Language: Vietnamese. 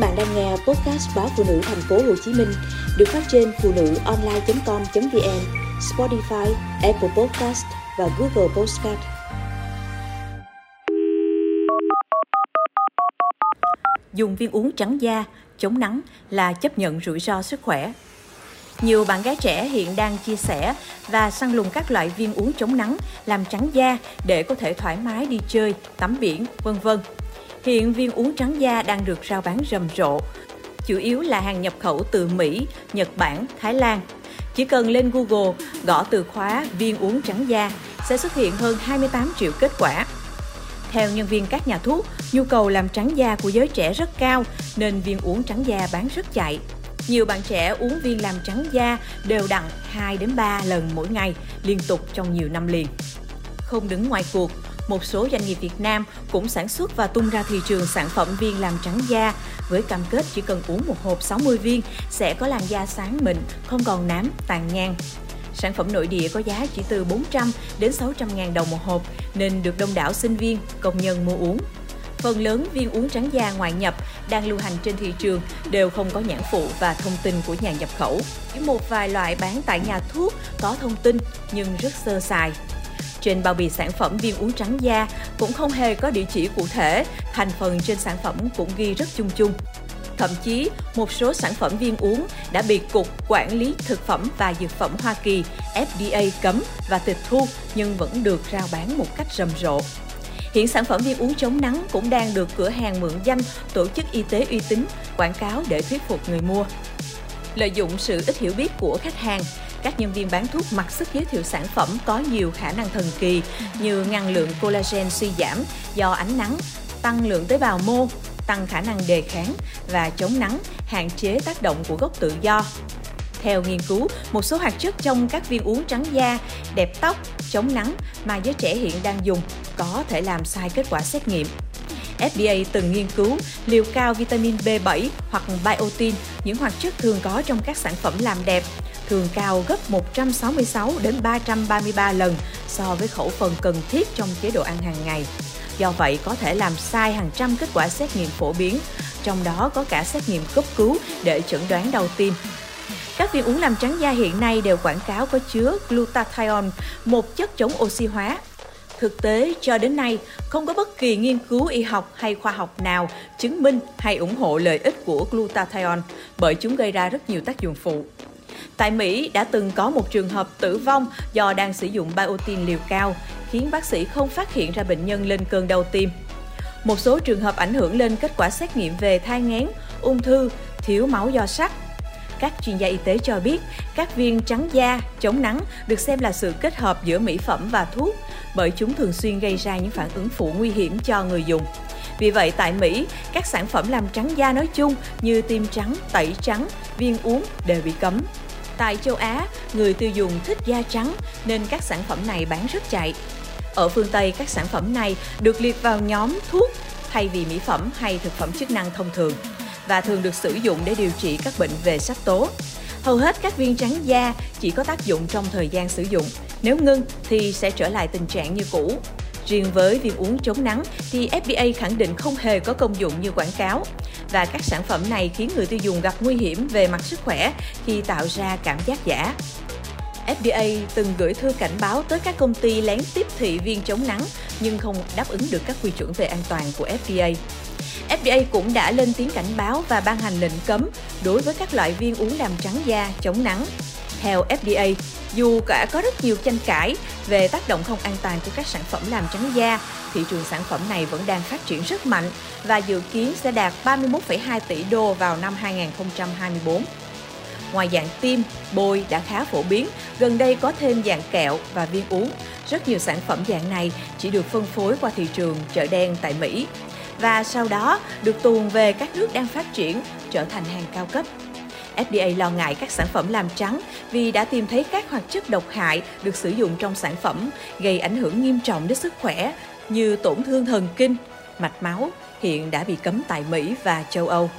bạn đang nghe podcast báo phụ nữ thành phố Hồ Chí Minh được phát trên phụ nữ online.com.vn, Spotify, Apple Podcast và Google Podcast. Dùng viên uống trắng da, chống nắng là chấp nhận rủi ro sức khỏe. Nhiều bạn gái trẻ hiện đang chia sẻ và săn lùng các loại viên uống chống nắng làm trắng da để có thể thoải mái đi chơi, tắm biển, vân vân. Hiện viên uống trắng da đang được rao bán rầm rộ, chủ yếu là hàng nhập khẩu từ Mỹ, Nhật Bản, Thái Lan. Chỉ cần lên Google gõ từ khóa viên uống trắng da sẽ xuất hiện hơn 28 triệu kết quả. Theo nhân viên các nhà thuốc, nhu cầu làm trắng da của giới trẻ rất cao nên viên uống trắng da bán rất chạy. Nhiều bạn trẻ uống viên làm trắng da đều đặn 2 đến 3 lần mỗi ngày, liên tục trong nhiều năm liền. Không đứng ngoài cuộc, một số doanh nghiệp Việt Nam cũng sản xuất và tung ra thị trường sản phẩm viên làm trắng da với cam kết chỉ cần uống một hộp 60 viên sẽ có làn da sáng mịn, không còn nám, tàn nhang. Sản phẩm nội địa có giá chỉ từ 400 đến 600 ngàn đồng một hộp nên được đông đảo sinh viên, công nhân mua uống. Phần lớn viên uống trắng da ngoại nhập đang lưu hành trên thị trường đều không có nhãn phụ và thông tin của nhà nhập khẩu. Chỉ một vài loại bán tại nhà thuốc có thông tin nhưng rất sơ sài. Trên bao bì sản phẩm viên uống trắng da cũng không hề có địa chỉ cụ thể, thành phần trên sản phẩm cũng ghi rất chung chung. Thậm chí, một số sản phẩm viên uống đã bị Cục Quản lý Thực phẩm và Dược phẩm Hoa Kỳ FDA cấm và tịch thu nhưng vẫn được rao bán một cách rầm rộ. Hiện sản phẩm viên uống chống nắng cũng đang được cửa hàng mượn danh tổ chức y tế uy tín quảng cáo để thuyết phục người mua. Lợi dụng sự ít hiểu biết của khách hàng, các nhân viên bán thuốc mặc sức giới thiệu sản phẩm có nhiều khả năng thần kỳ như ngăn lượng collagen suy giảm do ánh nắng, tăng lượng tế bào mô, tăng khả năng đề kháng và chống nắng, hạn chế tác động của gốc tự do. Theo nghiên cứu, một số hoạt chất trong các viên uống trắng da, đẹp tóc, chống nắng mà giới trẻ hiện đang dùng có thể làm sai kết quả xét nghiệm. FDA từng nghiên cứu liều cao vitamin B7 hoặc biotin, những hoạt chất thường có trong các sản phẩm làm đẹp, thường cao gấp 166 đến 333 lần so với khẩu phần cần thiết trong chế độ ăn hàng ngày. Do vậy có thể làm sai hàng trăm kết quả xét nghiệm phổ biến, trong đó có cả xét nghiệm cấp cứu để chẩn đoán đau tim. Các viên uống làm trắng da hiện nay đều quảng cáo có chứa glutathione, một chất chống oxy hóa. Thực tế, cho đến nay, không có bất kỳ nghiên cứu y học hay khoa học nào chứng minh hay ủng hộ lợi ích của glutathione bởi chúng gây ra rất nhiều tác dụng phụ. Tại Mỹ đã từng có một trường hợp tử vong do đang sử dụng biotin liều cao, khiến bác sĩ không phát hiện ra bệnh nhân lên cơn đau tim. Một số trường hợp ảnh hưởng lên kết quả xét nghiệm về thai nghén, ung thư, thiếu máu do sắt. Các chuyên gia y tế cho biết, các viên trắng da, chống nắng được xem là sự kết hợp giữa mỹ phẩm và thuốc, bởi chúng thường xuyên gây ra những phản ứng phụ nguy hiểm cho người dùng. Vì vậy, tại Mỹ, các sản phẩm làm trắng da nói chung như tiêm trắng, tẩy trắng, viên uống đều bị cấm. Tại châu Á, người tiêu dùng thích da trắng nên các sản phẩm này bán rất chạy. Ở phương Tây, các sản phẩm này được liệt vào nhóm thuốc thay vì mỹ phẩm hay thực phẩm chức năng thông thường và thường được sử dụng để điều trị các bệnh về sắc tố. Hầu hết các viên trắng da chỉ có tác dụng trong thời gian sử dụng, nếu ngưng thì sẽ trở lại tình trạng như cũ. Riêng với viên uống chống nắng thì FDA khẳng định không hề có công dụng như quảng cáo và các sản phẩm này khiến người tiêu dùng gặp nguy hiểm về mặt sức khỏe khi tạo ra cảm giác giả. FDA từng gửi thư cảnh báo tới các công ty lén tiếp thị viên chống nắng nhưng không đáp ứng được các quy chuẩn về an toàn của FDA. FDA cũng đã lên tiếng cảnh báo và ban hành lệnh cấm đối với các loại viên uống làm trắng da chống nắng. Theo FDA, dù cả có rất nhiều tranh cãi về tác động không an toàn của các sản phẩm làm trắng da, thị trường sản phẩm này vẫn đang phát triển rất mạnh và dự kiến sẽ đạt 31,2 tỷ đô vào năm 2024. Ngoài dạng tiêm, bôi đã khá phổ biến, gần đây có thêm dạng kẹo và viên uống. Rất nhiều sản phẩm dạng này chỉ được phân phối qua thị trường chợ đen tại Mỹ và sau đó được tuồn về các nước đang phát triển trở thành hàng cao cấp. FDA lo ngại các sản phẩm làm trắng vì đã tìm thấy các hoạt chất độc hại được sử dụng trong sản phẩm gây ảnh hưởng nghiêm trọng đến sức khỏe như tổn thương thần kinh, mạch máu hiện đã bị cấm tại Mỹ và châu Âu.